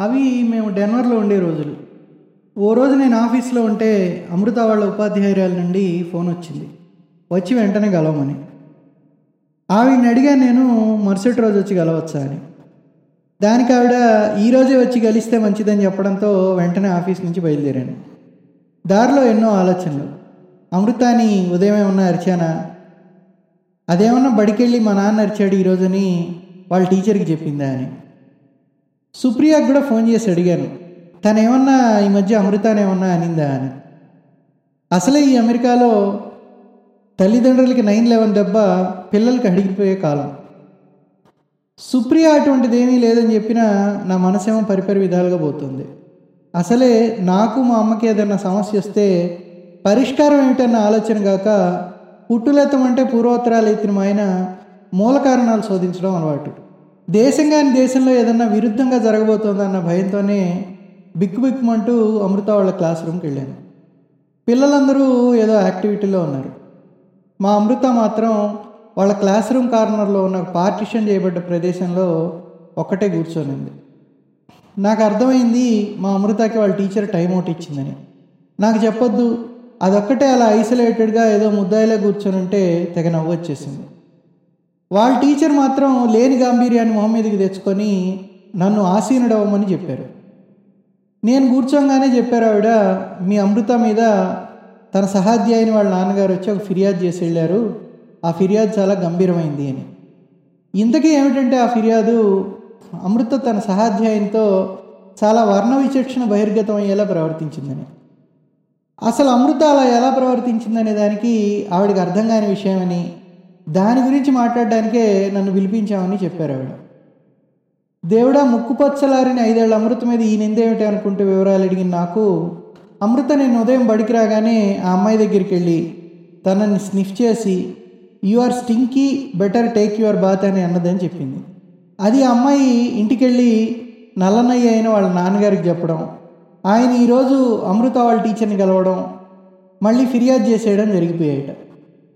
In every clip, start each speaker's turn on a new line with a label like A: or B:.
A: అవి మేము డెన్వర్లో ఉండే రోజులు. ఓ రోజు నేను ఆఫీస్లో ఉంటే అమృత వాళ్ళ ఉపాధ్యాయురాల నుండి ఫోన్ వచ్చింది. వచ్చి వెంటనే గలవమని ఆవిడని అడిగాను నేను మరుసటి రోజు వచ్చి గలవచ్చా అని. దానికి ఆవిడ ఈరోజే వచ్చి గలిస్తే మంచిదని చెప్పడంతో వెంటనే ఆఫీస్ నుంచి బయలుదేరాను. దారిలో ఎన్నో ఆలోచనలు. అమృతాని ఉదయం ఏమన్నా అరిచానా? అదేమన్నా బడికెళ్ళి మా నాన్న అరిచాడు ఈరోజని వాళ్ళ టీచర్కి చెప్పిందా అని. సుప్రియాకి కూడా ఫోన్ చేసి అడిగాను తను ఏమన్నా ఈ మధ్య అమృతాన్ని ఏమన్నా అనిందా? అని. అసలే ఈ అమెరికాలో తల్లిదండ్రులకి నైన్ లెవెన్ దెబ్బ పిల్లలకి అడిగిపోయే కాలం. సుప్రియ అటువంటిది ఏమీ లేదని చెప్పినా నా మనసేమో పరిపరి విధాలుగా పోతుంది. అసలే నాకు మా అమ్మకి ఏదైనా సమస్య వస్తే పరిష్కారం ఏమిటన్న ఆలోచన కాక పుట్టులెత్తమంటే పూర్వోత్తరాలు ఎత్తిన మా ఆయన మూల కారణాలు శోధించడం అలవాటు. దేశం కాని దేశంలో ఏదన్నా విరుద్ధంగా జరగబోతోందన్న భయంతోనే బిక్కు బిక్కుమంటూ అమృత వాళ్ళ క్లాస్ రూమ్కి వెళ్ళాను. పిల్లలందరూ ఏదో యాక్టివిటీలో ఉన్నారు. మా అమృత మాత్రం వాళ్ళ క్లాస్ రూమ్ కార్నర్లో ఉన్న పార్టిషన్ చేయబడ్డ ప్రదేశంలో ఒక్కటే కూర్చొనింది. నాకు అర్థమైంది మా అమృతకి వాళ్ళ టీచర్ టైం అవుట్ ఇచ్చిందని. నాకు చెప్పొద్దు అదొక్కటే అలా ఐసోలేటెడ్గా ఏదో ముద్దాయిలా కూర్చొని ఉంటే తెగ నవ్వు వచ్చేసింది. వాళ్ళ టీచర్ మాత్రం లేని గాంభీర్యాన్ని మొహం మీదకి తెచ్చుకొని నన్ను ఆసీనుడవ్వమని చెప్పారు. నేను కూర్చోగానే చెప్పారు ఆవిడ మీ అమృత మీద తన సహాధ్యాయుని వాళ్ళ నాన్నగారు వచ్చి ఒక ఫిర్యాదు చేసి వెళ్ళారు. ఆ ఫిర్యాదు చాలా గంభీరమైంది అని. ఇంతకీ ఏమిటంటే ఆ ఫిర్యాదు అమృత తన సహాధ్యాయునితో చాలా వర్ణ విచక్షణ బహిర్గతం అయ్యేలా ప్రవర్తించిందని. అసలు అమృత అలా ఎలా ప్రవర్తించిందనే దానికి ఆవిడకి అర్థం కాని విషయమని దాని గురించి మాట్లాడడానికే నన్ను పిలిపించామని చెప్పారు ఆవిడ. దేవుడా ముక్కుపచ్చలారిని ఐదేళ్ళ ఐదేళ్ళ అమృత మీద ఈ నిందేమిటి అనుకుంటూ వివరాలు అడిగిన నాకు అమృత నేను ఉదయం బడికి రాగానే ఆ అమ్మాయి దగ్గరికి వెళ్ళి తనని స్నిఫ్ చేసి you are stinky better take your bath అని అన్నదని చెప్పింది. అది ఆ అమ్మాయి ఇంటికెళ్ళి నల్లనయ్య అయిన వాళ్ళ నాన్నగారికి చెప్పడం ఆయన ఈరోజు అమృత వాళ్ళ టీచర్ని కలవడం మళ్ళీ ఫిర్యాదు చేసేయడం జరిగిపోయాయట.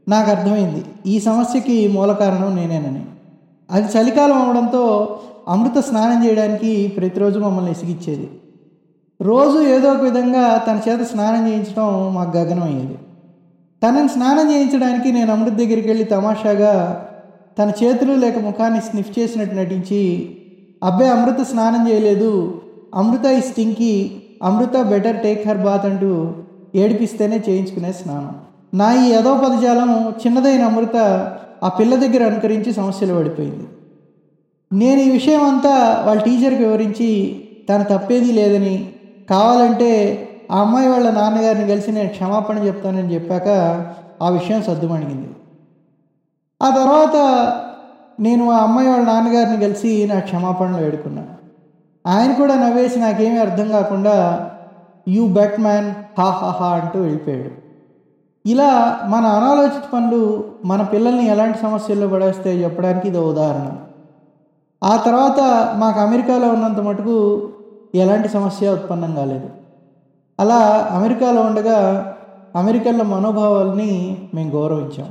A: నాకు అర్థమైంది. ఈ సమస్యకి మూల కారణం నేనేనని. అది చలికాలం అవడంతో అమృత స్నానం చేయడానికి ప్రతిరోజు మమ్మల్ని ఇసిగిచ్చేది. రోజు ఏదో ఒక విధంగా తన చేత స్నానం చేయించడం మాకు గగనం అయ్యేది తనని స్నానం చేయించడానికి నేను అమృత దగ్గరికి వెళ్ళి తమాషాగా తన చేతులు లేక ముఖాన్ని స్నిఫ్ చేసినట్టు నటించి అబ్బాయి అమృత స్నానం చేయలేదు. అమృత ఈ stinky Amrutha better take her bath అంటూ ఏడిపిస్తేనే చేయించుకునే స్నానం. నా ఈ యదో పదజాలం చిన్నదైన అమృత ఆ పిల్ల దగ్గర అనుకరించి సమస్యలు పడిపోయింది. నేను ఈ విషయం అంతా వాళ్ళ టీచర్కి వివరించి తను తప్పేది లేదని కావాలంటే ఆ అమ్మాయి వాళ్ళ నాన్నగారిని కలిసి నేను క్షమాపణ చెప్తానని చెప్పాక ఆ విషయం సర్దుమణిగింది. ఆ తర్వాత నేను ఆ అమ్మాయి వాళ్ళ నాన్నగారిని కలిసి నా క్షమాపణలు వేడుకున్నాను. ఆయన కూడా నవ్వేసి నాకేమీ అర్థం కాకుండా యూ బెట్ మ్యాన్ హా హా హా అంటూ వెళ్ళిపోయాడు. ఇలా మన అనాలోచిత పనులు మన పిల్లల్ని ఎలాంటి సమస్యల్లో పడేస్తాయో చెప్పడానికి ఇది ఉదాహరణ. ఆ తర్వాత మాకు అమెరికాలో ఉన్నంత మటుకు ఎలాంటి సమస్య ఉత్పన్నం కాలేదు. అలా అమెరికాలో ఉండగా అమెరికన్ల మనోభావాల్ని మేము గౌరవించాం.